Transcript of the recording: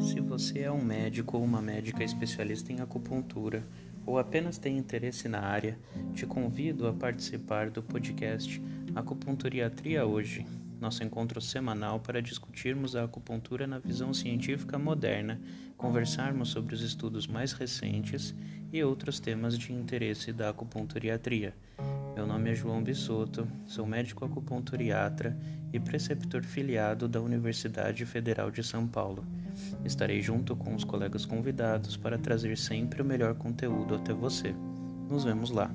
Se você é um médico ou uma médica especialista em acupuntura ou apenas tem interesse na área, te convido a participar do podcast Acupunturiatria Hoje, nosso encontro semanal para discutirmos a acupuntura na visão científica moderna, conversarmos sobre os estudos mais recentes e outros temas de interesse da acupunturiatria. Meu nome é João Bissoto, sou médico acupunturiatra e preceptor filiado da Universidade Federal de São Paulo. Estarei junto com os colegas convidados para trazer sempre o melhor conteúdo até você. Nos vemos lá!